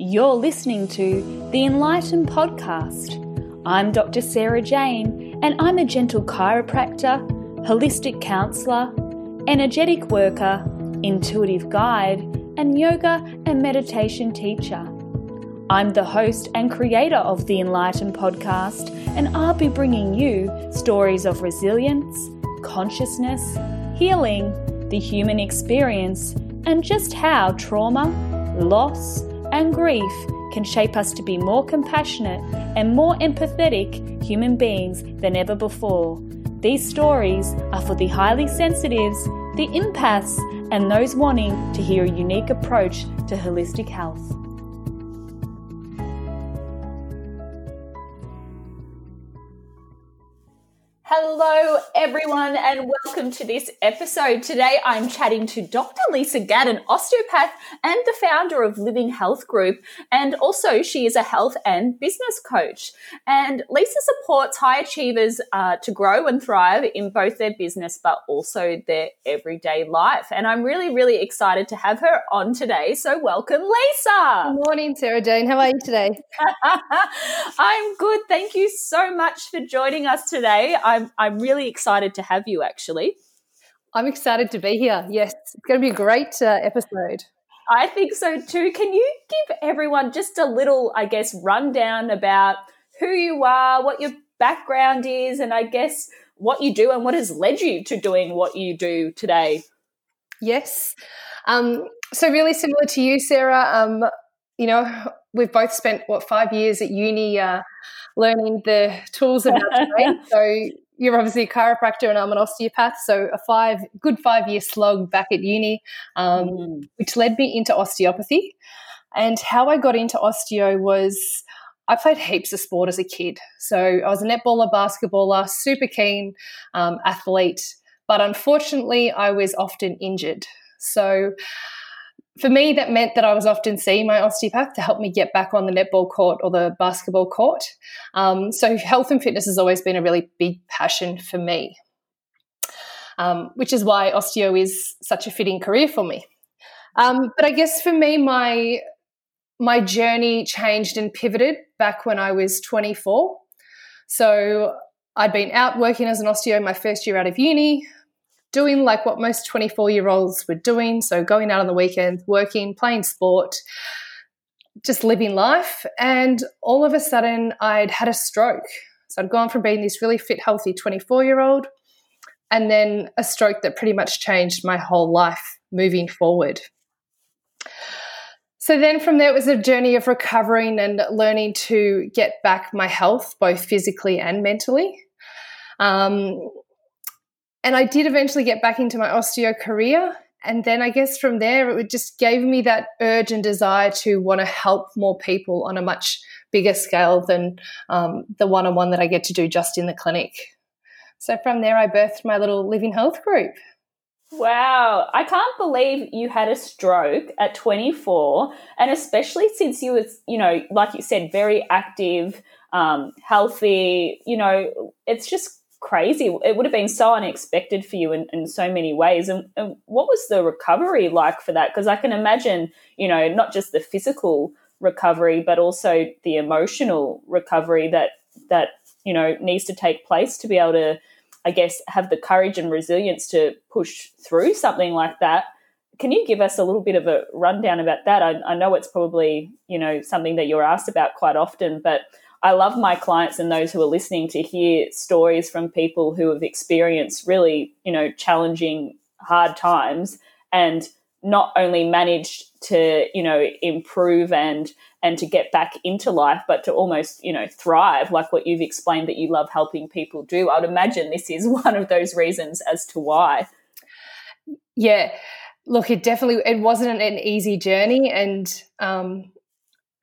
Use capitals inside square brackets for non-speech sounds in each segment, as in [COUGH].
You're listening to the Enlightened Podcast. I'm Dr. Sarah Jane, and I'm a gentle chiropractor, holistic counselor, energetic worker, intuitive guide, and yoga and meditation teacher. I'm the host and creator of the Enlightened Podcast, and I'll be bringing you stories of resilience, consciousness, healing, the human experience, and just how trauma, loss, and grief can shape us to be more compassionate and more empathetic human beings than ever before. These stories are for the highly sensitives, the empaths, and those wanting to hear a unique approach to holistic health. Hello, everyone, and welcome to this episode. Today, I'm chatting to Dr. Lisa Gadd, an osteopath and the founder of Living Health Group. And also, she is a health and business coach. And Lisa supports high achievers uh, to grow and thrive in both their business, but also their everyday life. And I'm really, really excited to have her on today. So, welcome, Lisa. Good morning, Sarah Jane. How are you today? [LAUGHS] I'm good. Thank you so much for joining us today. I'm I'm really excited to have you actually. I'm excited to be here. Yes, it's going to be a great uh, episode. I think so too. Can you give everyone just a little, I guess, rundown about who you are, what your background is, and I guess what you do and what has led you to doing what you do today? Yes. Um, so, really similar to you, Sarah, um, you know, we've both spent, what, five years at uni uh, learning the tools of our [LAUGHS] trade. So, you're obviously a chiropractor and I'm an osteopath. So a five good five year slog back at uni, um, mm. which led me into osteopathy. And how I got into osteo was I played heaps of sport as a kid. So I was a netballer, basketballer, super keen um, athlete. But unfortunately, I was often injured. So for me, that meant that I was often seeing my osteopath to help me get back on the netball court or the basketball court. Um, so, health and fitness has always been a really big passion for me, um, which is why osteo is such a fitting career for me. Um, but I guess for me, my my journey changed and pivoted back when I was 24. So I'd been out working as an osteo my first year out of uni doing like what most 24 year olds were doing. So going out on the weekends, working, playing sport, just living life. And all of a sudden, I'd had a stroke. So I'd gone from being this really fit, healthy 24 year old, and then a stroke that pretty much changed my whole life moving forward. So then from there, it was a journey of recovering and learning to get back my health, both physically and mentally. Um, and I did eventually get back into my osteo career. And then I guess from there, it just gave me that urge and desire to want to help more people on a much bigger scale than um, the one on one that I get to do just in the clinic. So from there, I birthed my little living health group. Wow, I can't believe you had a stroke at 24, and especially since you was, you know, like you said, very active, um, healthy. You know, it's just crazy. It would have been so unexpected for you in, in so many ways. And, and what was the recovery like for that? Because I can imagine, you know, not just the physical recovery, but also the emotional recovery that that you know needs to take place to be able to, I guess, have the courage and resilience to push through something like that. Can you give us a little bit of a rundown about that? I, I know it's probably you know something that you're asked about quite often, but I love my clients and those who are listening to hear stories from people who have experienced really, you know, challenging, hard times and not only managed to, you know, improve and and to get back into life, but to almost, you know, thrive, like what you've explained that you love helping people do. I would imagine this is [LAUGHS] one of those reasons as to why. Yeah. Look, it definitely it wasn't an easy journey. And um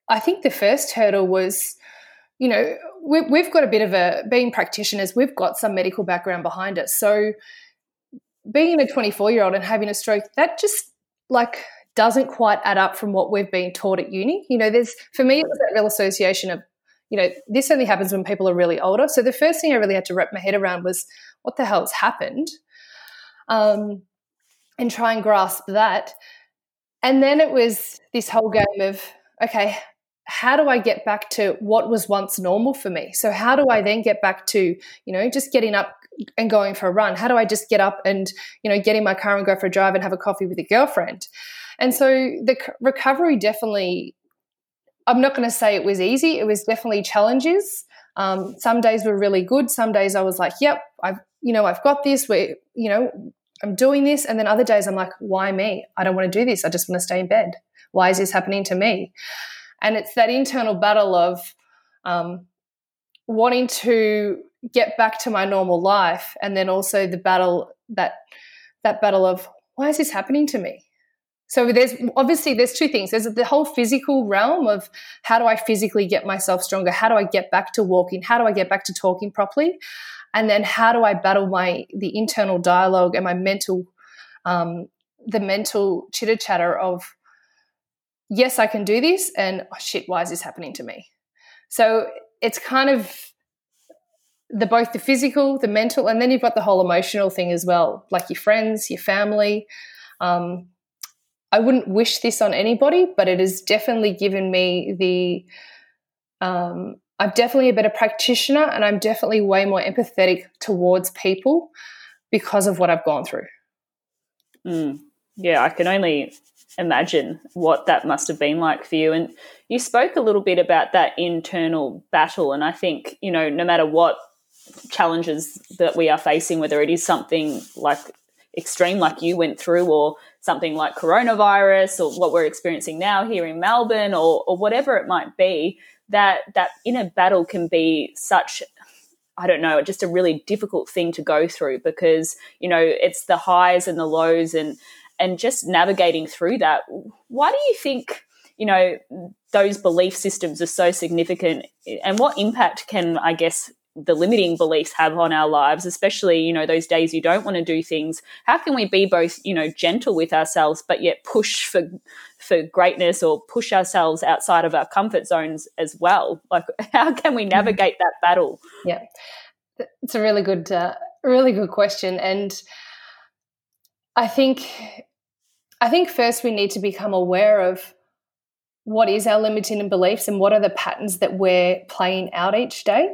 I think the first hurdle was you know, we, we've got a bit of a, being practitioners, we've got some medical background behind us. So being a 24 year old and having a stroke, that just like doesn't quite add up from what we've been taught at uni. You know, there's, for me, it was that real association of, you know, this only happens when people are really older. So the first thing I really had to wrap my head around was what the hell's happened? Um, and try and grasp that. And then it was this whole game of okay, how do I get back to what was once normal for me? So how do I then get back to, you know, just getting up and going for a run? How do I just get up and, you know, get in my car and go for a drive and have a coffee with a girlfriend? And so the recovery definitely, I'm not going to say it was easy. It was definitely challenges. Um, some days were really good. Some days I was like, yep, I've, you know, I've got this. We, you know, I'm doing this. And then other days I'm like, why me? I don't want to do this. I just want to stay in bed. Why is this happening to me? And it's that internal battle of um, wanting to get back to my normal life, and then also the battle that that battle of why is this happening to me? So there's obviously there's two things. There's the whole physical realm of how do I physically get myself stronger? How do I get back to walking? How do I get back to talking properly? And then how do I battle my the internal dialogue and my mental um, the mental chitter chatter of yes, I can do this, and oh, shit, why is this happening to me? So it's kind of the both the physical, the mental, and then you've got the whole emotional thing as well, like your friends, your family. Um, I wouldn't wish this on anybody, but it has definitely given me the. Um, I'm definitely a better practitioner, and I'm definitely way more empathetic towards people because of what I've gone through. Mm. Yeah, I can only imagine what that must have been like for you. And you spoke a little bit about that internal battle. And I think, you know, no matter what challenges that we are facing, whether it is something like extreme like you went through or something like coronavirus or what we're experiencing now here in Melbourne or, or whatever it might be, that that inner battle can be such I don't know, just a really difficult thing to go through because, you know, it's the highs and the lows and and just navigating through that. Why do you think, you know, those belief systems are so significant and what impact can, I guess, the limiting beliefs have on our lives, especially, you know, those days you don't want to do things. How can we be both, you know, gentle with ourselves, but yet push for for greatness or push ourselves outside of our comfort zones as well? Like, [LAUGHS] how can we mm-hmm. navigate that battle? Yeah, it's a really good, uh, really good question, and I think I think first we need to become aware of what is our limiting beliefs and what are the patterns that we're playing out each day.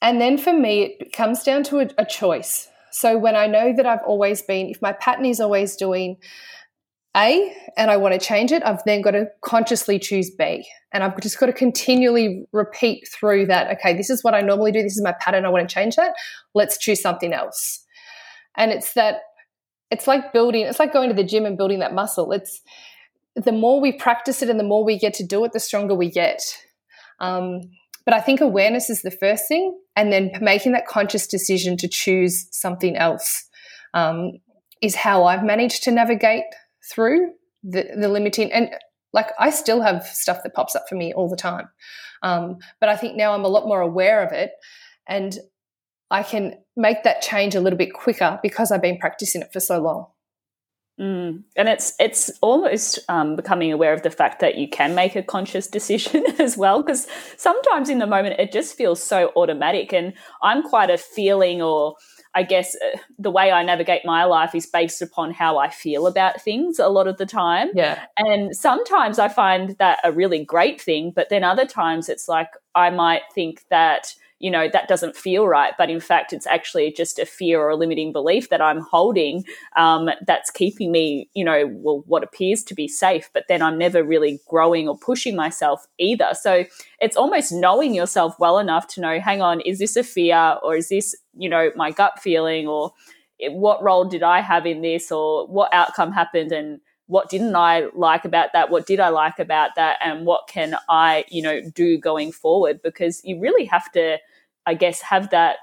And then for me, it comes down to a, a choice. So when I know that I've always been, if my pattern is always doing A and I want to change it, I've then got to consciously choose B. And I've just got to continually repeat through that, okay, this is what I normally do, this is my pattern, I want to change that. Let's choose something else. And it's that it's like building it's like going to the gym and building that muscle. It's the more we practice it and the more we get to do it the stronger we get. Um, but i think awareness is the first thing and then making that conscious decision to choose something else um, is how i've managed to navigate through the, the limiting and like i still have stuff that pops up for me all the time. Um, but i think now i'm a lot more aware of it and I can make that change a little bit quicker because I've been practicing it for so long. Mm. And it's it's almost um, becoming aware of the fact that you can make a conscious decision [LAUGHS] as well, because sometimes in the moment it just feels so automatic. And I'm quite a feeling, or I guess uh, the way I navigate my life is based upon how I feel about things a lot of the time. Yeah. And sometimes I find that a really great thing, but then other times it's like I might think that you know, that doesn't feel right. But in fact, it's actually just a fear or a limiting belief that I'm holding um, that's keeping me, you know, well, what appears to be safe. But then I'm never really growing or pushing myself either. So it's almost knowing yourself well enough to know, hang on, is this a fear or is this, you know, my gut feeling or what role did I have in this or what outcome happened and what didn't I like about that? What did I like about that? And what can I, you know, do going forward? Because you really have to I guess, have that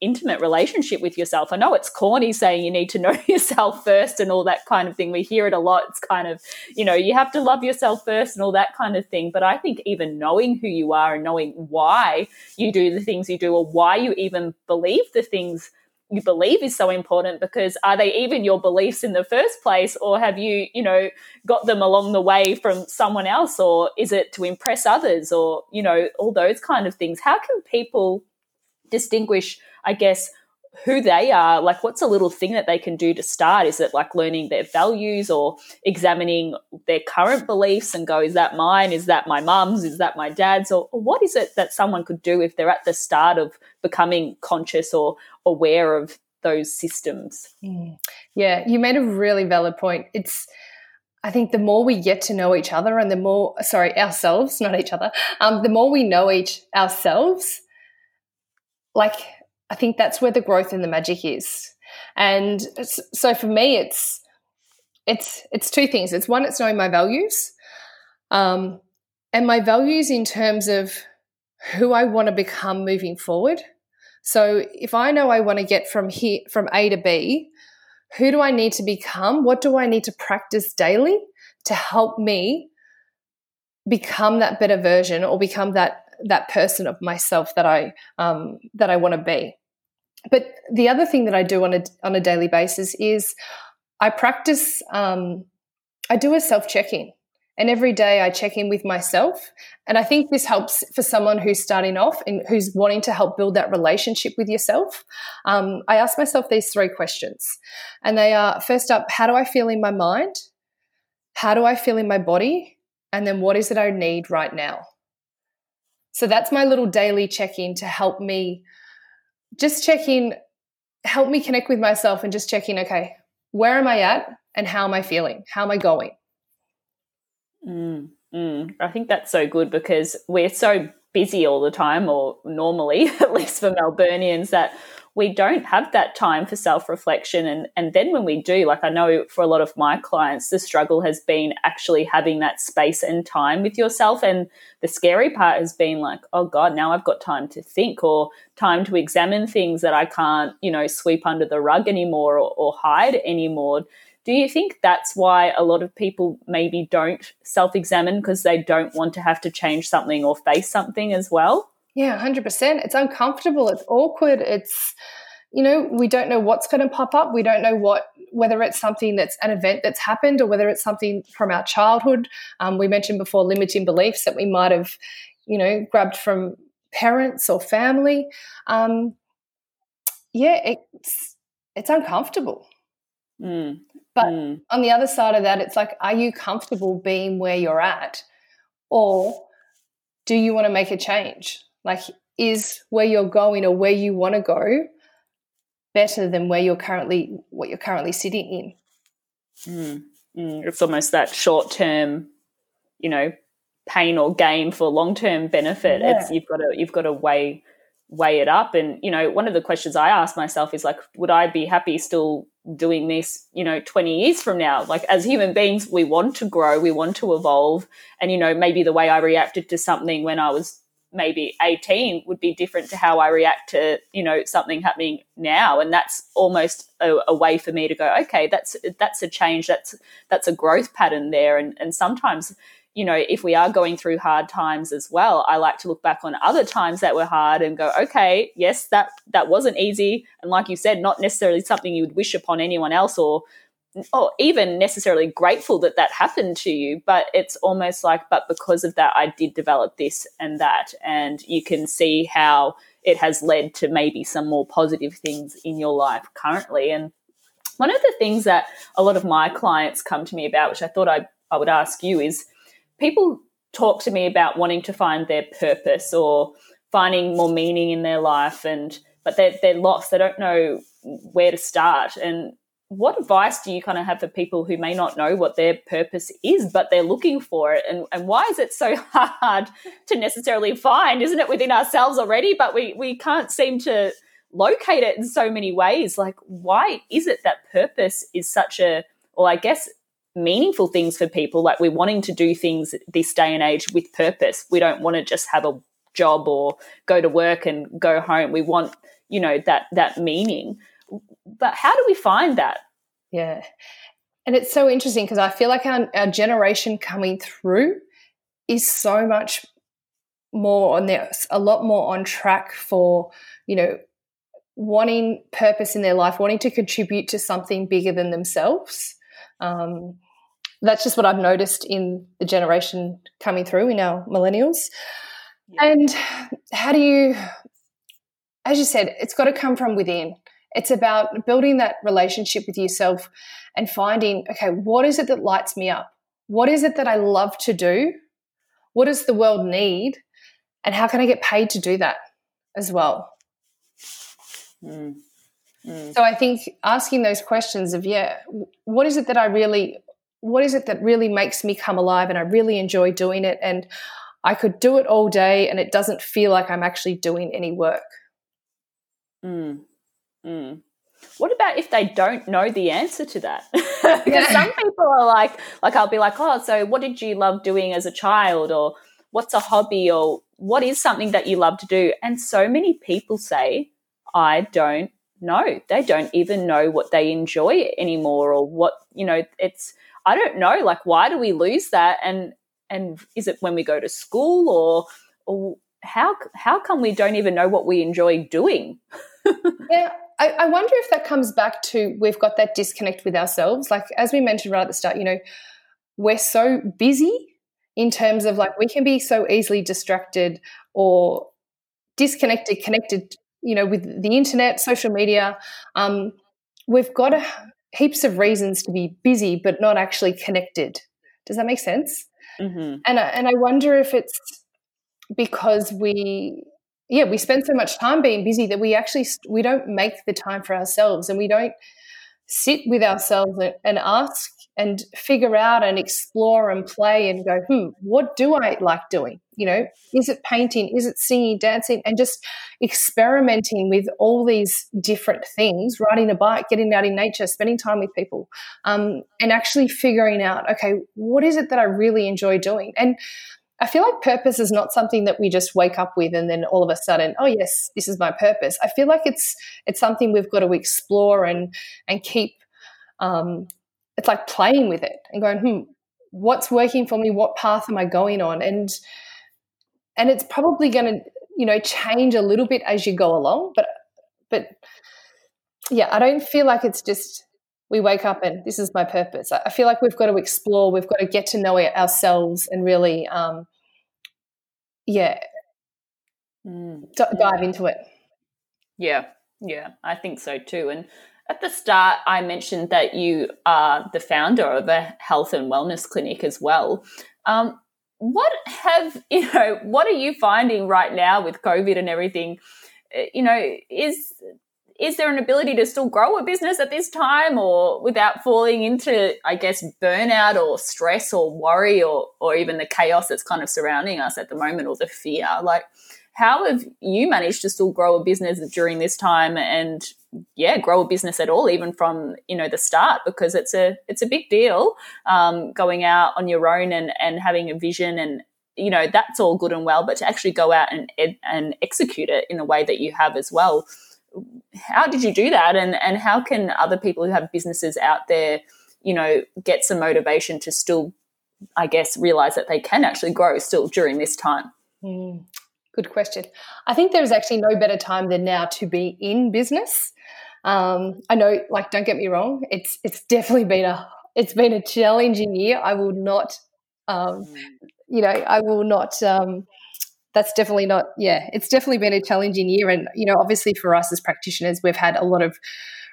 intimate relationship with yourself. I know it's corny saying you need to [LAUGHS] know yourself first and all that kind of thing. We hear it a lot. It's kind of, you know, you have to love yourself first and all that kind of thing. But I think even knowing who you are and knowing why you do the things you do or why you even believe the things you believe is so important because are they even your beliefs in the first place or have you you know got them along the way from someone else or is it to impress others or you know all those kind of things how can people distinguish, I guess, who they are like what's a little thing that they can do to start? Is it like learning their values or examining their current beliefs and go is that mine? Is that my mum's? Is that my dad's? Or, or what is it that someone could do if they're at the start of becoming conscious or aware of those systems? Mm. yeah you made a really valid point. It's I think the more we get to know each other and the more, sorry, ourselves, not each other, um, the more we know each ourselves, like I think that's where the growth and the magic is. And so for me, it's it's it's two things. It's one, it's knowing my values, um, and my values in terms of who I want to become moving forward. So if I know I want to get from here from A to B, who do I need to become? What do I need to practice daily to help me become that better version or become that that person of myself that I um, that I want to be. But the other thing that I do on a on a daily basis is I practice. Um, I do a self check in, and every day I check in with myself. And I think this helps for someone who's starting off and who's wanting to help build that relationship with yourself. Um, I ask myself these three questions, and they are: first up, how do I feel in my mind? How do I feel in my body? And then what is it I need right now? So that's my little daily check in to help me just check in, help me connect with myself and just check in, okay, where am I at and how am I feeling? How am I going? Mm, mm. I think that's so good because we're so busy all the time, or normally, [LAUGHS] at least for Melburnians, that we don't have that time for self reflection. And, and then when we do, like I know for a lot of my clients, the struggle has been actually having that space and time with yourself. And the scary part has been like, oh God, now I've got time to think or time to examine things that I can't, you know, sweep under the rug anymore or, or hide anymore. Do you think that's why a lot of people maybe don't self examine because they don't want to have to change something or face something as well? Yeah, 100%. It's uncomfortable. It's awkward. It's, you know, we don't know what's going to pop up. We don't know what, whether it's something that's an event that's happened or whether it's something from our childhood. Um, we mentioned before limiting beliefs that we might have, you know, grabbed from parents or family. Um, yeah, it's, it's uncomfortable. Mm. But mm. on the other side of that, it's like, are you comfortable being where you're at? Or do you want to make a change? Like, is where you're going or where you want to go better than where you're currently what you're currently sitting in? Mm, mm. It's almost that short term, you know, pain or gain for long term benefit. Yeah. It's you've got to you've got to weigh weigh it up. And you know, one of the questions I ask myself is like, would I be happy still doing this, you know, 20 years from now. Like as human beings, we want to grow, we want to evolve. And, you know, maybe the way I reacted to something when I was maybe 18 would be different to how I react to, you know, something happening now. And that's almost a, a, way for me to go, okay, that's that's a change, that's that's a growth pattern there. And and sometimes, you know, if we are going through hard times as well, I like to look back on other times that were hard and go, okay, yes, that that wasn't easy. And like you said, not necessarily something you would wish upon anyone else or or even necessarily grateful that that happened to you, but it's almost like, but because of that, I did develop this and that. And you can see how it has led to maybe some more positive things in your life currently. And one of the things that a lot of my clients come to me about, which I thought I, I would ask you, is people talk to me about wanting to find their purpose or finding more meaning in their life and but they're, they're lost they don't know where to start and what advice do you kind of have for people who may not know what their purpose is, but they're looking for it? And, and why is it so [LAUGHS] hard to necessarily find? Isn't it within ourselves already? But we, we can't seem to locate it in so many ways. Like, why is it that purpose is such a, well, I guess, meaningful things for people? Like, we're wanting to do things this day and age with purpose. We don't want to just have a job or go to work and go home. We want, you know, that, that meaning but how do we find that? Yeah. And it's so interesting because I feel like our, our generation coming through is so much more on there, a lot more on track for, you know, wanting purpose in their life, wanting to contribute to something bigger than themselves. Um, that's just what I've noticed in the generation coming through in our millennials. Yeah. And how do you, as you said, it's got to come from within It's about building that relationship with yourself and finding, okay, what is it that lights me up? What is it that I love to do? What does the world need? And how can I get paid to do that as well? Mm. Mm. So I think asking those questions of, yeah, what is it that I really, what is it that really makes me come alive and I really enjoy doing it? And I could do it all day and it doesn't feel like I'm actually doing any work. Mm. Mm. What about if they don't know the answer to that? [LAUGHS] because yeah. some people are like, like I'll be like, oh, so what did you love doing as a child, or what's a hobby, or what is something that you love to do? And so many people say, I don't know. They don't even know what they enjoy anymore, or what you know. It's I don't know. Like, why do we lose that? And and is it when we go to school, or or how how come we don't even know what we enjoy doing? [LAUGHS] yeah, I, I wonder if that comes back to we've got that disconnect with ourselves. Like as we mentioned right at the start, you know, we're so busy in terms of like we can be so easily distracted or disconnected, connected, you know, with the internet, social media. Um, we've got a, heaps of reasons to be busy, but not actually connected. Does that make sense? Mm-hmm. And and I wonder if it's because we yeah we spend so much time being busy that we actually we don't make the time for ourselves and we don't sit with ourselves and ask and figure out and explore and play and go hmm what do i like doing? You know is it painting? Is it singing dancing? And just experimenting with all these different things riding a bike getting out in nature spending time with people um, and actually figuring out okay what is it that i really enjoy doing? And I feel like purpose is not something that we just wake up with and then all of a sudden, oh yes, this is my purpose. I feel like it's it's something we've got to explore and and keep. Um, it's like playing with it and going, hmm, what's working for me? What path am I going on? And and it's probably going to you know change a little bit as you go along, but but yeah, I don't feel like it's just we wake up and this is my purpose. I feel like we've got to explore, we've got to get to know ourselves and really, um, yeah, mm. d- dive into it. Yeah, yeah, I think so too. And at the start, I mentioned that you are the founder of a health and wellness clinic as well. Um, what have [LAUGHS] you know? What are you finding right now with COVID and everything? Uh, you know, is is there an ability to still grow a business at this time or without falling into i guess burnout or stress or worry or or even the chaos that's kind of surrounding us at the moment or the fear? Like how have you managed to still grow a business during this time and yeah grow a business at all even from you know the start? Because it's a it's a big deal um, going out on your own and and having a vision and you know that's all good and well but to actually go out and and execute it in the way that you have as well how did you do that? And and how can other people who have businesses out there you know get some motivation to still i guess realize that they can actually grow still during this time? Mm, good question. I think there's actually no better time than now to be in business. Um, i know like don't get me wrong it's it's definitely been a it's been a challenging year. I will not um, mm. you know i will not um, that's definitely not yeah it's definitely been a challenging year. And you know obviously for us as practitioners we've had a lot of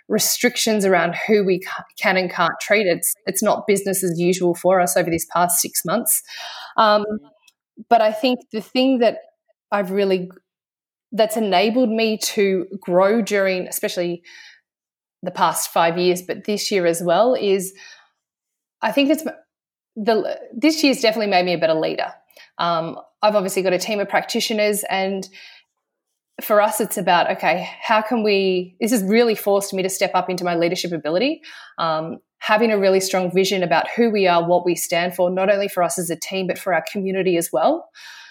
restrictions around who we can and can't treat. It's it's not business as usual for us over this past six months. Um, but i think the thing that i've really that's enabled me to grow during especially the past five years but this year as well is i think it's the this year's definitely made me a better leader. Um, I've obviously got a team of practitioners, and for us, it's about okay, how can we? This has really forced me to step up into my leadership ability. Um, having a really strong vision about who we are, what we stand for, not only for us as a team, but for our community as well.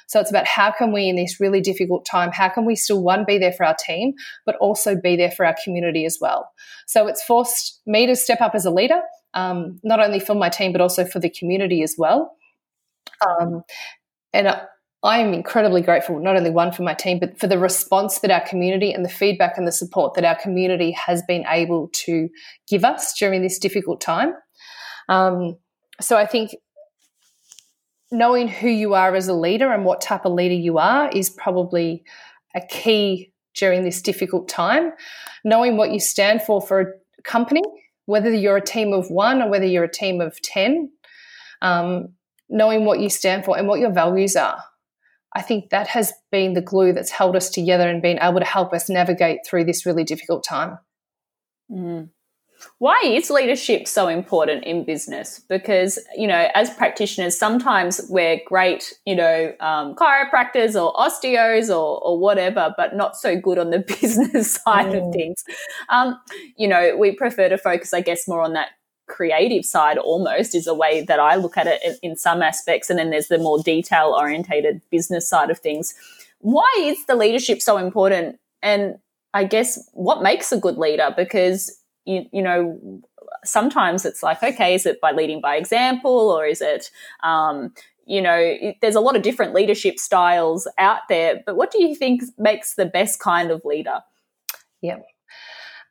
So it's about how can we, in this really difficult time, how can we still, one, be there for our team, but also be there for our community as well. So it's forced me to step up as a leader, um, not only for my team, but also for the community as well. Um, and I am incredibly grateful, not only one for my team, but for the response that our community and the feedback and the support that our community has been able to give us during this difficult time. Um, so I think knowing who you are as a leader and what type of leader you are is probably a key during this difficult time. Knowing what you stand for for a company, whether you're a team of one or whether you're a team of 10, um, knowing what you stand for and what your values are. I think that has been the glue that's held us together and been able to help us navigate through this really difficult time. Mm. Why is leadership so important in business? Because, you know, as practitioners, sometimes we're great, you know, um, chiropractors or osteos or, or, whatever, but not so good on the [LAUGHS] business side mm. of things. Um, you know, we prefer to focus, I guess, more on that creative side almost is a way that I look at it in, some aspects. And then there's the more detail orientated business side of things. Why is the leadership so important? And I guess what makes a good leader? Because you, you know, sometimes it's like, okay, is it by leading by example or is it, um, you know, there's a lot of different leadership styles out there. But what do you think makes the best kind of leader? Yeah.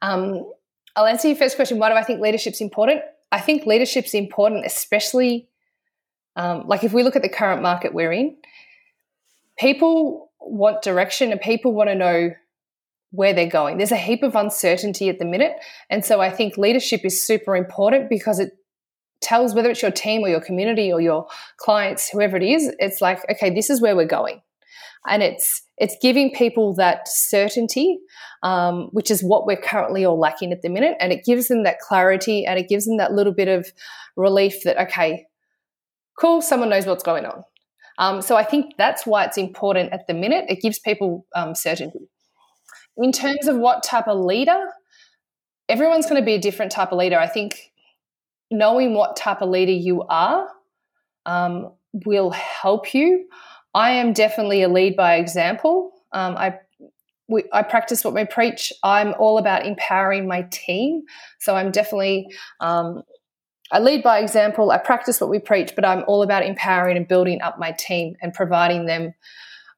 Um, I'll answer your first question. Why do I think leadership's important? I think leadership's important, especially um, like if we look at the current market we're in, people want direction and people want to know where they're going. There's a heap of uncertainty at the minute. And so I think leadership is super important because it tells whether it's your team or your community or your clients, whoever it is, it's like, okay, this is where we're going. And it's it's giving people that certainty, um, which is what we're currently all lacking at the minute. And it gives them that clarity and it gives them that little bit of relief that, okay, cool, someone knows what's going on. Um, so I think that's why it's important at the minute. It gives people um, certainty in terms of what type of leader, everyone's going to be a different type of leader. I think knowing what type of leader you are um, will help you. I am definitely a lead by example. Um, I we, I practice what we preach. I'm all about empowering my team. So I'm definitely, um, I lead by example. I practice what we preach, but I'm all about empowering and building up my team and providing them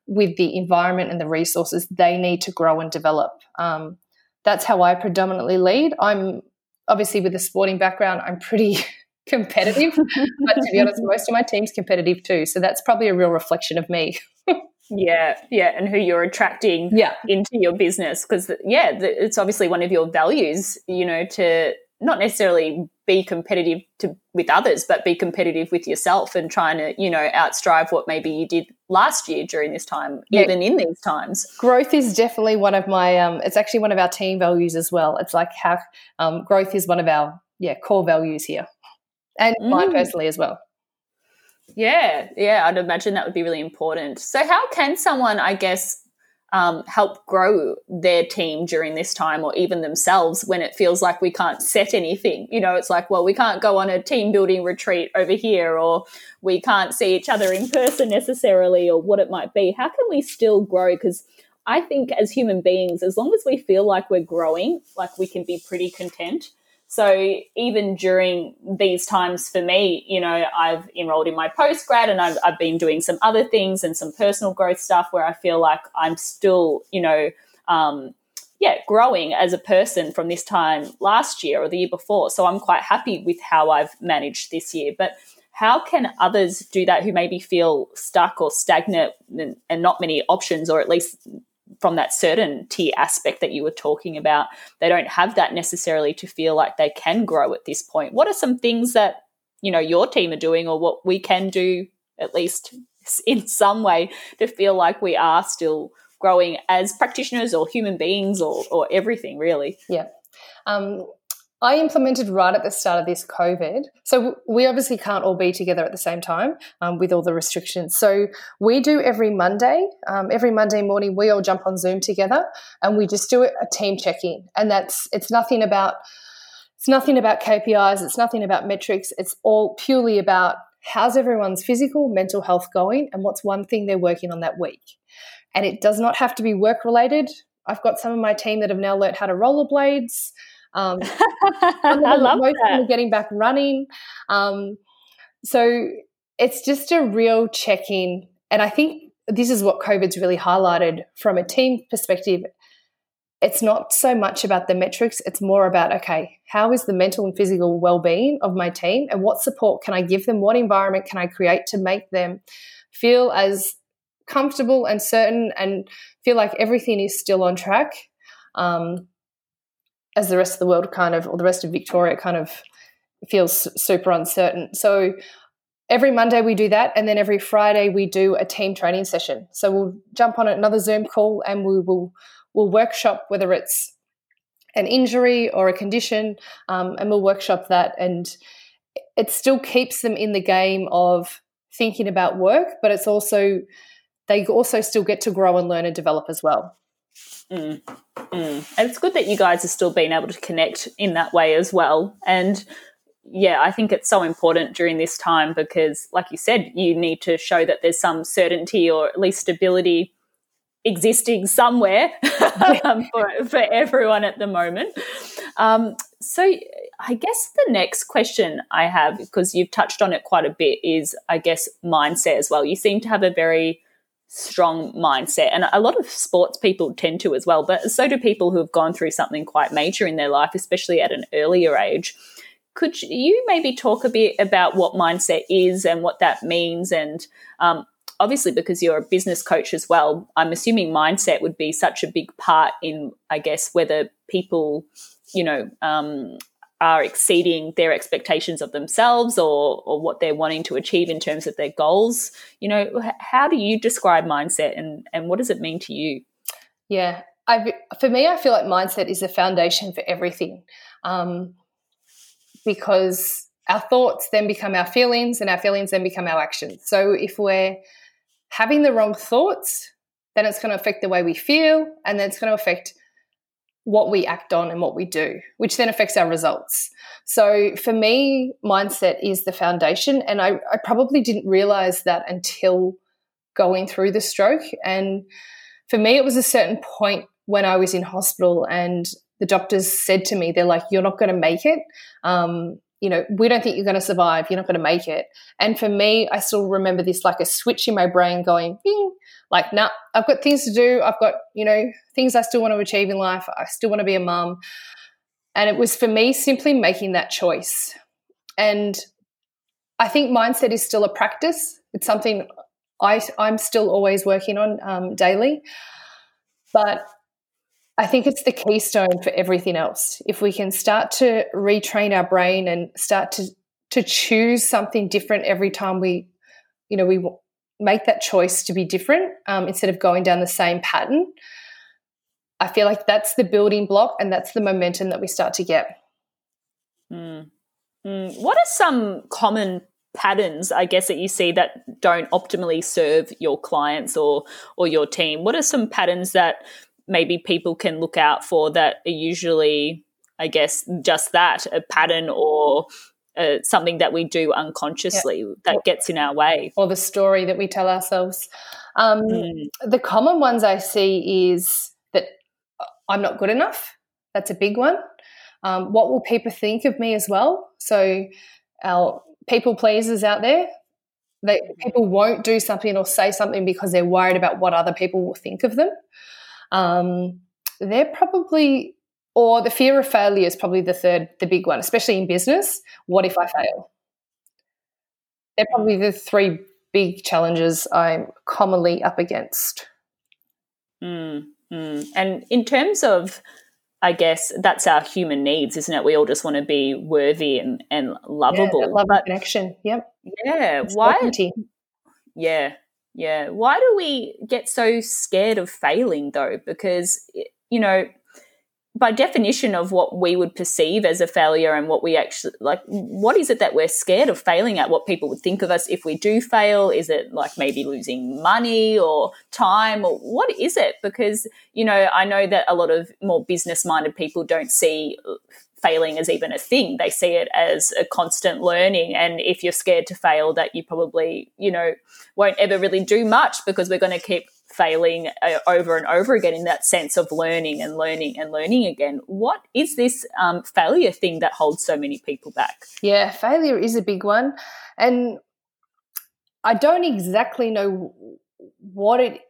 with the environment and the resources they need to grow and develop. Um, that's how I predominantly lead. I'm obviously with a sporting background, I'm pretty [LAUGHS] competitive, but to be honest, [LAUGHS] most of my team's competitive too. So that's probably a real reflection of me. [LAUGHS] yeah, yeah, and who you're attracting yeah. into your business because yeah, it's obviously one of your values, you know, to not necessarily be competitive to, with others, but be competitive with yourself and trying to, you know, outstrive what maybe you did last year during this time, yeah. even in these times. Growth is definitely one of my, um, it's actually one of our team values as well. It's like how um, growth is one of our, yeah, core values here and mm. mine personally as well. Yeah, yeah, I'd imagine that would be really important. So, how can someone, I guess, um, help grow their team during this time or even themselves when it feels like we can't set anything. You know, it's like, well, we can't go on a team building retreat over here or we can't see each other in person necessarily or what it might be. How can we still grow? Because I think as human beings, as long as we feel like we're growing, like we can be pretty content. So even during these times for me, you know, I've enrolled in my postgrad and I've, I've been doing some other things and some personal growth stuff where I feel like I'm still, you know, um, yeah, growing as a person from this time last year or the year before. So I'm quite happy with how I've managed this year. But how can others do that who maybe feel stuck or stagnant and, and not many options, or at least from that certainty aspect that you were talking about, they don't have that necessarily to feel like they can grow at this point. What are some things that you know your team are doing, or what we can do at least [LAUGHS] in some way to feel like we are still growing as practitioners or human beings or, or everything really? Yeah. Um, I implemented right at the start of this COVID. So we obviously can't all be together at the same time um, with all the restrictions. So we do every Monday. Um, every Monday morning, we all jump on Zoom together and we just do a team check in. And that's it's nothing about it's nothing about KPIs. It's nothing about metrics. It's all purely about how's everyone's physical, mental health going, and what's one thing they're working on that week. And it does not have to be work related. I've got some of my team that have now learned how to rollerblades. Um, [LAUGHS] I love that. Getting back running. Um, so it's just a real check in. And I think this is what COVID's really highlighted from a team perspective. It's not so much about the metrics, it's more about, okay, how is the mental and physical well being of my team and what support can I give them? What environment can I create to make them feel as comfortable and certain and feel like everything is still on track. Um, as the rest of the world kind of, or the rest of Victoria kind of feels super uncertain. So every Monday we do that, and then every Friday we do a team training session. So we'll jump on another Zoom call and we will we'll workshop whether it's an injury or a condition, um, and we'll workshop that. And it still keeps them in the game of thinking about work, but it's also they also still get to grow and learn and develop as well. Mm, mm. And it's good that you guys are still being able to connect in that way as well. And yeah, I think it's so important during this time because, like you said, you need to show that there's some certainty or at least stability existing somewhere [LAUGHS] um, for, for everyone at the moment. Um, so, I guess the next question I have, because you've touched on it quite a bit, is I guess mindset as well. You seem to have a very strong mindset, and a lot of sports people tend to as well, but so do people who have gone through something quite major in their life, especially at an earlier age. Could you maybe talk a bit about what mindset is and what that means? And um, obviously, because you're a business coach as well, I'm assuming mindset would be such a big part in, I guess, whether people, you know, um, are exceeding their expectations of themselves or, or what they're wanting to achieve in terms of their goals. You know, how do you describe mindset and, and what does it mean to you? Yeah, I, for me, I feel like mindset is the foundation for everything. Um, because our thoughts then become our feelings and our feelings then become our actions. So if we're having the wrong thoughts, then it's going to affect the way we feel and then it's going to affect what we act on and what we do, which then affects our results. So for me, mindset is the foundation. And I, I probably didn't realize that until going through the stroke. And for me, it was a certain point when I was in hospital and the doctors said to me, they're like, you're not going to make it. Um, you know, we don't think you're going to survive. You're not going to make it. And for me, I still remember this like a switch in my brain going, bing, like, nah, I've got things to do. I've got, you know, things I still want to achieve in life. I still want to be a mum. And it was for me simply making that choice. And I think mindset is still a practice. It's something I, I'm still always working on um, daily. But I think it's the keystone for everything else. If we can start to retrain our brain and start to to choose something different every time we, you know, we make that choice to be different um, instead of going down the same pattern. I feel like that's the building block and that's the momentum that we start to get. Mm. Mm. What are some common patterns i guess that you see that don't optimally serve your clients or or your team what are some patterns that maybe people can look out for that are usually, I guess, just that a pattern or uh, something that we do unconsciously that gets in our way. Or the story that we tell ourselves. Um, mm. The common ones I see is that uh, I'm not good enough. That's a big one. Um, what will people think of me as well? So, our people pleasers out there, they, people won't do something or say something because they're worried about what other people will think of them um, they're probably, or the fear of failure is probably the third, the big one, especially in business. What if I fail? They're probably the three big challenges I'm commonly up against. Mm, mm. And in terms of, I guess that's our human needs, isn't it? We all just want to be worthy and, and lovable. Yeah, love but, connection. Yep. Yeah. Why? Yeah. Yeah. Why do we get so scared of failing though? Because, you know, by definition of what we would perceive as a failure and what we actually like, what is it that we're scared of failing at? What people would think of us if we do fail? Is it like maybe losing money or time or what is it? Because, you know, I know that a lot of more business minded people don't see uh, failing as even a thing. They see it as a constant learning. And if you're scared to fail, that you probably, you know, won't ever really do much because we're going to keep failing uh, over and over again in that sense of learning and learning and learning again. What is this um, failure thing that holds so many people back? Yeah, failure is a big one. And I don't exactly know what it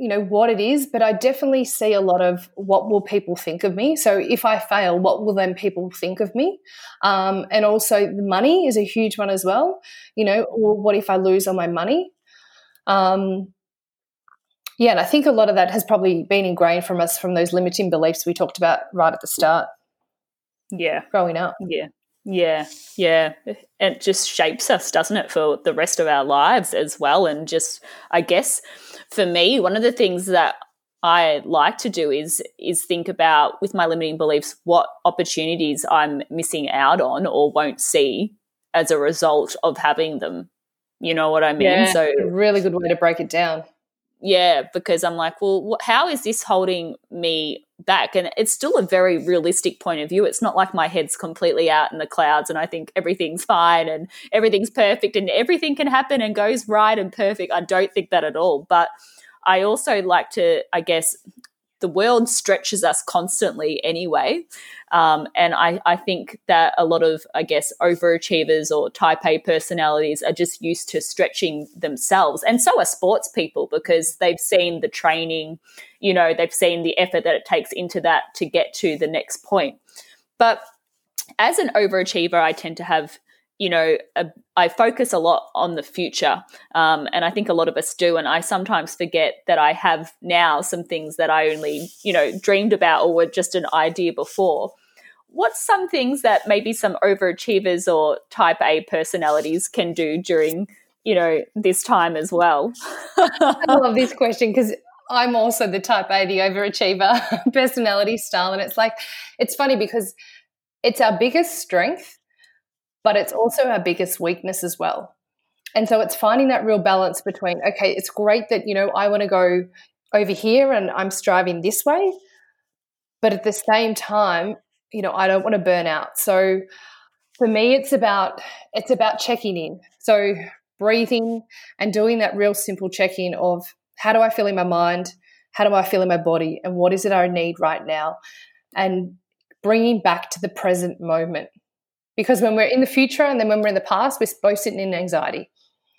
you know what it is but i definitely see a lot of what will people think of me so if i fail what will then people think of me um, and also the money is a huge one as well you know or what if i lose all my money um, Yeah, and I think a lot of that has probably been ingrained from us from those limiting beliefs we talked about right at the start. Yeah. Growing up. Yeah. Yeah, yeah. It just shapes us, doesn't it, for the rest of our lives as well. And just, I guess, for me, one of the things that I like to do is is think about with my limiting beliefs what opportunities I'm missing out on or won't see as a result of having them. You know what I mean? Yeah, so really good way to break it down. Yeah, because I'm like, well, how is this holding me back? And it's still a very realistic point of view. It's not like my head's completely out in the clouds and I think everything's fine and everything's perfect and everything can happen and goes right and perfect. I don't think that at all. But I also like to, I guess, the world stretches us constantly anyway. Um, and I, I think that a lot of, I guess, overachievers or type A personalities are just used to stretching themselves. And so are sports people because they've seen the training, you know, they've seen the effort that it takes into that to get to the next point. But as an overachiever, I tend to have you know, a, I focus a lot on the future. Um, and I think a lot of us do. And I sometimes forget that I have now some things that I only, you know, dreamed about or were just an idea before. What's some things that maybe some overachievers or type A personalities can do during, you know, this time as well? I love this question because I'm also the type A, the overachiever [LAUGHS] personality style. And it's like, it's funny because it's our biggest strength but it's also our biggest weakness as well. And so it's finding that real balance between, okay, it's great that, you know, I want to go over here and I'm striving this way. But at the same time, you know, I don't want to burn out. So for me, it's about it's about checking in. So breathing and doing that real simple check-in of how do I feel in my mind? How do I feel in my body? And what is it I need right now? And bringing back to the present moment because when we're in the future and then when we're in the past, we're both sitting in anxiety.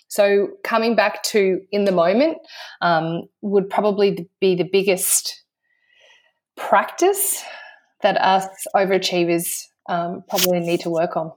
So coming back to in the moment um, would probably be the biggest practice that us overachievers um, probably need to work on.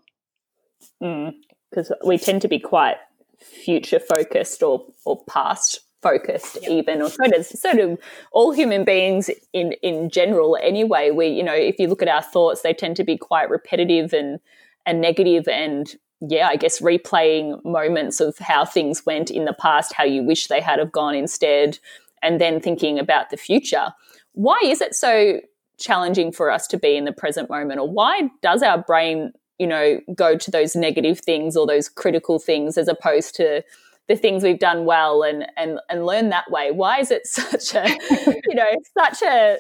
Because mm, we tend to be quite future focused or, or past focused even or so does so do all human beings in in general anyway we you know if you look at our thoughts they tend to be quite repetitive and and negative and yeah, I guess replaying moments of how things went in the past, how you wish they had have gone instead, and then thinking about the future. Why is it so challenging for us to be in the present moment, or why does our brain, you know, go to those negative things or those critical things as opposed to the things we've done well and and and learn that way? Why is it [LAUGHS] such a, [LAUGHS] you know, such a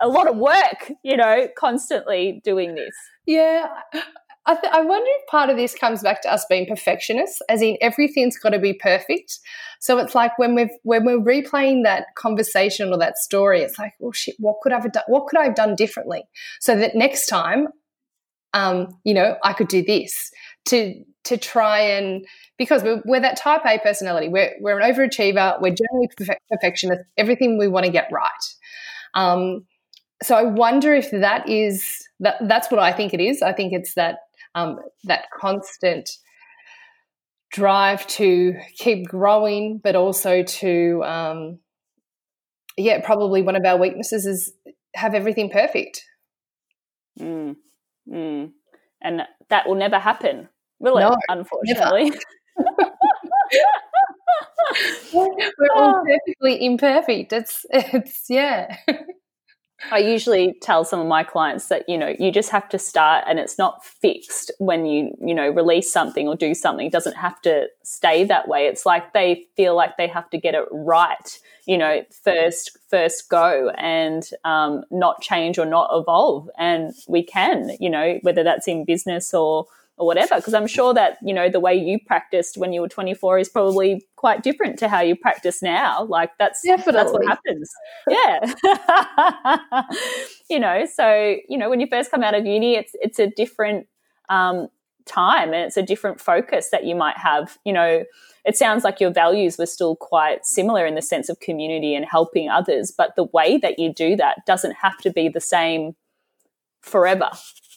a lot of work, you know, constantly doing this? Yeah, I, th- I wonder if part of this comes back to us being perfectionists, as in everything's got to be perfect. So it's like when we've when we're replaying that conversation or that story, it's like, oh shit, what could I have done? What could I have done differently so that next time, um, you know, I could do this to to try and because we're, we're that type A personality. We're we're an overachiever. We're generally perfectionist. Everything we want to get right. Um, so I wonder if that is that that's what I think it is. I think it's that um, that constant drive to keep growing, but also to, um, yeah, probably one of our weaknesses is have everything perfect. Mm, mm. And that will never happen, will no, it? Unfortunately. [LAUGHS] [LAUGHS] We're all perfectly imperfect. It's it's yeah. [LAUGHS] I usually tell some of my clients that, you know, you just have to start and it's not fixed when you, you know, release something or do something. It doesn't have to stay that way. It's like they feel like they have to get it right, you know, first, first go and um, not change or not evolve. And we can, you know, whether that's in business or, or whatever because i'm sure that you know the way you practiced when you were 24 is probably quite different to how you practice now. Like that's Definitely. that's what happens. Yeah. [LAUGHS] You know so you know when you first come out of uni it's it's a different um, time and it's a different focus that you might have. You know it sounds like your values were still quite similar in the sense of community and helping others but the way that you do that doesn't have to be the same forever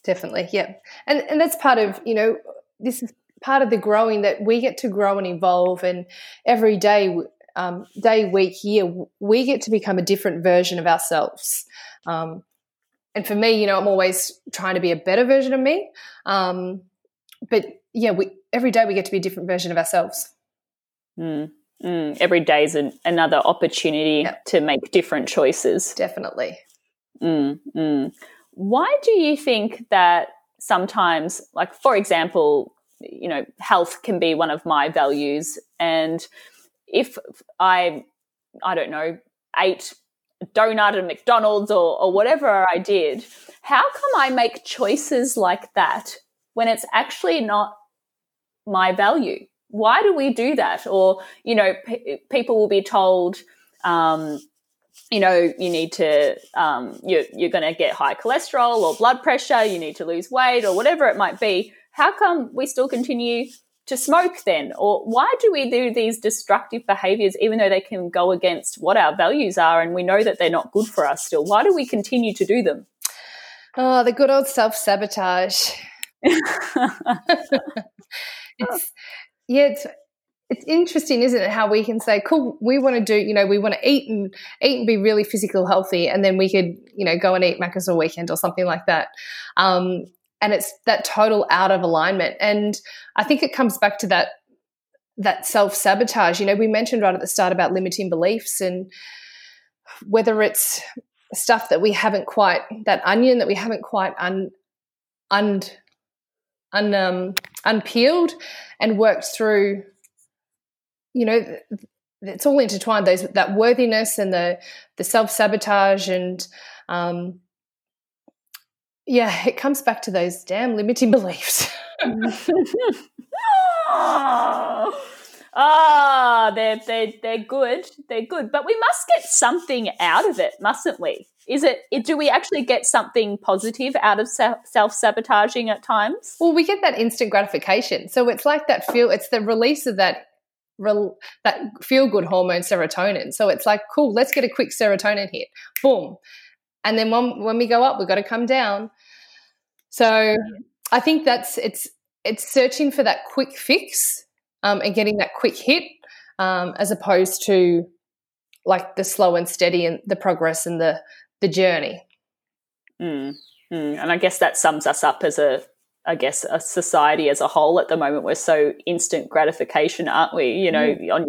definitely yeah and and that's part of you know this is part of the growing that we get to grow and evolve and every day um, day, week, year, we get to become a different version of ourselves. Um, and for me, you know, I'm always trying to be a better version of me. Um, but yeah, we every day we get to be a different version of ourselves. Mm, mm, every day is an, another opportunity yep. to make different choices. Definitely. Mm, mm. Why do you think that sometimes, like for example, you know, health can be one of my values, and if I, I don't know, ate donut at McDonald's or, or whatever I did, how come I make choices like that when it's actually not my value? Why do we do that? Or, you know, p- people will be told, um, you know, you need to, um, you're, you're going to get high cholesterol or blood pressure, you need to lose weight or whatever it might be. How come we still continue to smoke then? Or why do we do these destructive behaviors even though they can go against what our values are and we know that they're not good for us still? Why do we continue to do them? Oh, the good old self sabotage. [LAUGHS] it's, yeah, it's, it's interesting, isn't it? How we can say, "Cool, we want to do," you know, we want to eat and eat and be really physical healthy, and then we could, you know, go and eat Macca's all weekend or something like that. Um, and it's that total out of alignment. And I think it comes back to that that self sabotage. You know, we mentioned right at the start about limiting beliefs and whether it's stuff that we haven't quite that onion that we haven't quite un un, un um, unpeeled and worked through you know it's all intertwined those that worthiness and the the self-sabotage and um, yeah it comes back to those damn limiting [LAUGHS] beliefs [LAUGHS] ah, they're, they're, they're good. They're good. But we must get something out of it, mustn't we? Is it, do we actually get something positive out of self sabotaging at times? Well, we get that instant gratification. So it's like that feel, it's the release of that. That feel good hormone serotonin. So it's like, cool, let's get a quick serotonin hit. Boom. And then when, when we go up, we've got to come down. So I think that's it's it's searching for that quick fix um, and getting that quick hit um, as opposed to like the slow and steady and the progress and the the journey. Mm, mm. And I guess that sums us up as a I guess a society as a whole at the moment we're so instant gratification, aren't we? You know, mm. on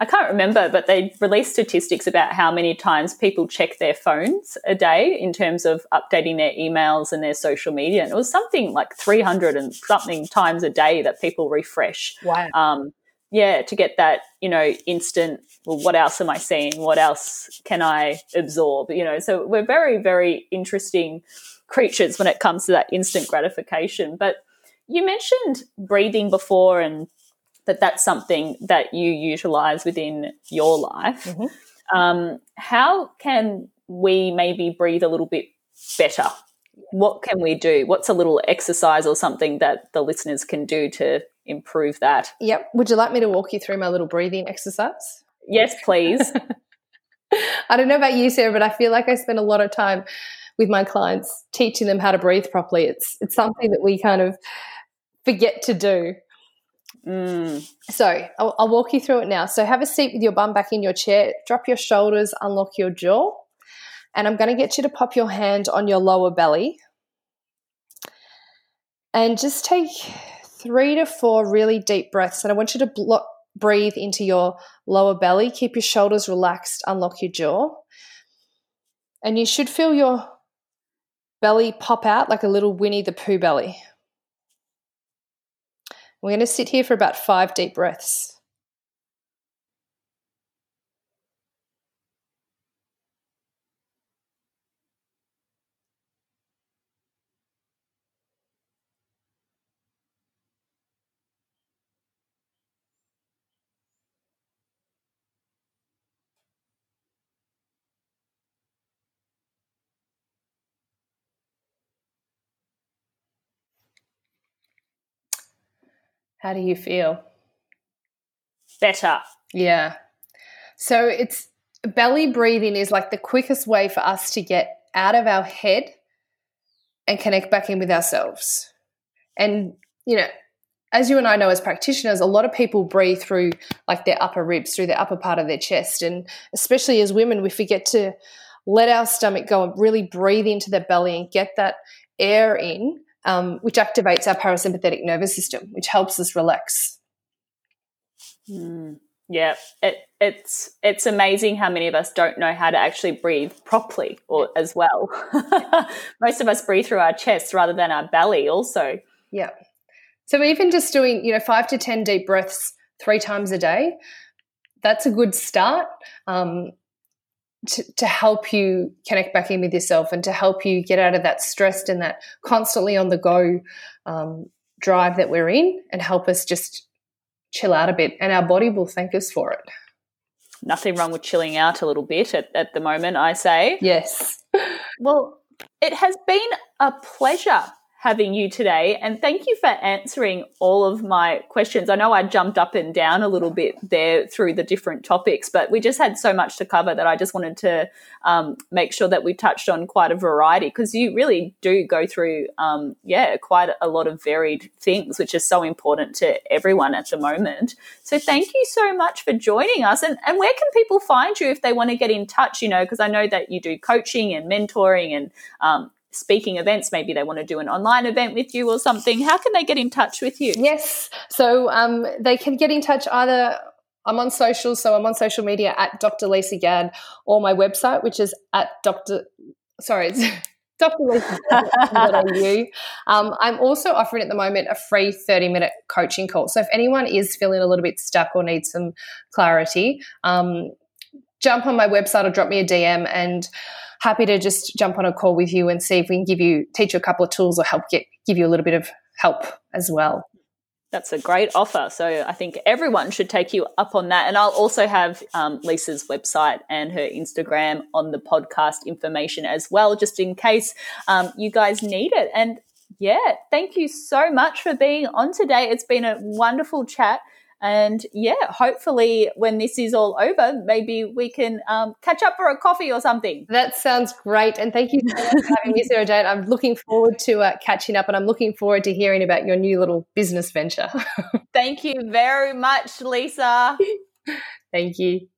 I can't remember, but they released statistics about how many times people check their phones a day in terms of updating their emails and their social media, and it was something like three hundred and something times a day that people refresh. Wow. Um, yeah, to get that, you know, instant. Well, what else am I seeing? What else can I absorb? You know, so we're very, very interesting creatures when it comes to that instant gratification. But you mentioned breathing before and that that's something that you utilize within your life. Mm-hmm. Um, how can we maybe breathe a little bit better? What can we do? What's a little exercise or something that the listeners can do to improve that? Yep. Would you like me to walk you through my little breathing exercise? Yes, please. [LAUGHS] I don't know about you, Sarah, but I feel like I spend a lot of time with my clients, teaching them how to breathe properly. It's it's something that we kind of forget to do. Mm. So I'll, I'll walk you through it now. So have a seat with your bum back in your chair. Drop your shoulders, unlock your jaw, and I'm going to get you to pop your hand on your lower belly, and just take three to four really deep breaths. And I want you to blo- breathe into your lower belly. Keep your shoulders relaxed. Unlock your jaw, and you should feel your belly pop out like a little Winnie the Pooh belly. We're going to sit here for about five deep breaths. How do you feel? Better. Yeah. So it's belly breathing is like the quickest way for us to get out of our head and connect back in with ourselves. And, you know, as you and I know as practitioners, a lot of people breathe through like their upper ribs, through the upper part of their chest. And especially as women, we forget to let our stomach go and really breathe into the belly and get that air in, um, which activates our parasympathetic nervous system, which helps us relax. Mm. Yeah, it, it's it's amazing how many of us don't know how to actually breathe properly or as well. [LAUGHS] Most of us breathe through our chest rather than our belly also. Yeah. So even just doing, you know, 5 to 10 deep breaths 3 times a day, that's a good start. Um, to, to help you connect back in with yourself and to help you get out of that stressed and that constantly on the go um, drive that we're in and help us just chill out a bit, and our body will thank us for it. Nothing wrong with chilling out a little bit at, at the moment, I say. Yes. [LAUGHS] well, it has been a pleasure having you today. And thank you for answering all of my questions. I know I jumped up and down a little bit there through the different topics, but we just had so much to cover that I just wanted to um, make sure that we touched on quite a variety because you really do go through, um, yeah, quite a lot of varied things, which is so important to everyone at the moment. So thank you so much for joining us. And, and where can people find you if they want to get in touch? You know, because I know that you do coaching and mentoring and um, speaking events maybe they want to do an online event with you or something how can they get in touch with you yes so um, they can get in touch either i'm on social so i'm on social media at dr lisa gadd or my website which is at dr sorry it's [LAUGHS] drlisa.au. um, I'm also offering at the moment a free 30 minute coaching call. So if anyone is feeling a little bit stuck or needs some clarity, um, jump on my website or drop me a DM and happy to just jump on a call with you and see if we can give you teach you a couple of tools or help get give you a little bit of help as well. That's a great offer. So I think everyone should take you up on that. And I'll also have um, Lisa's website and her Instagram on the podcast information as well, just in case um, you guys need it. And yeah, thank you so much for being on today. It's been a wonderful chat. And yeah, hopefully, when this is all over, maybe we can um, catch up for a coffee or something. That sounds great. And thank you so much for having me, Sarah Jane. I'm looking forward to uh, catching up and I'm looking forward to hearing about your new little business venture. [LAUGHS] thank you very much, Lisa. thank you.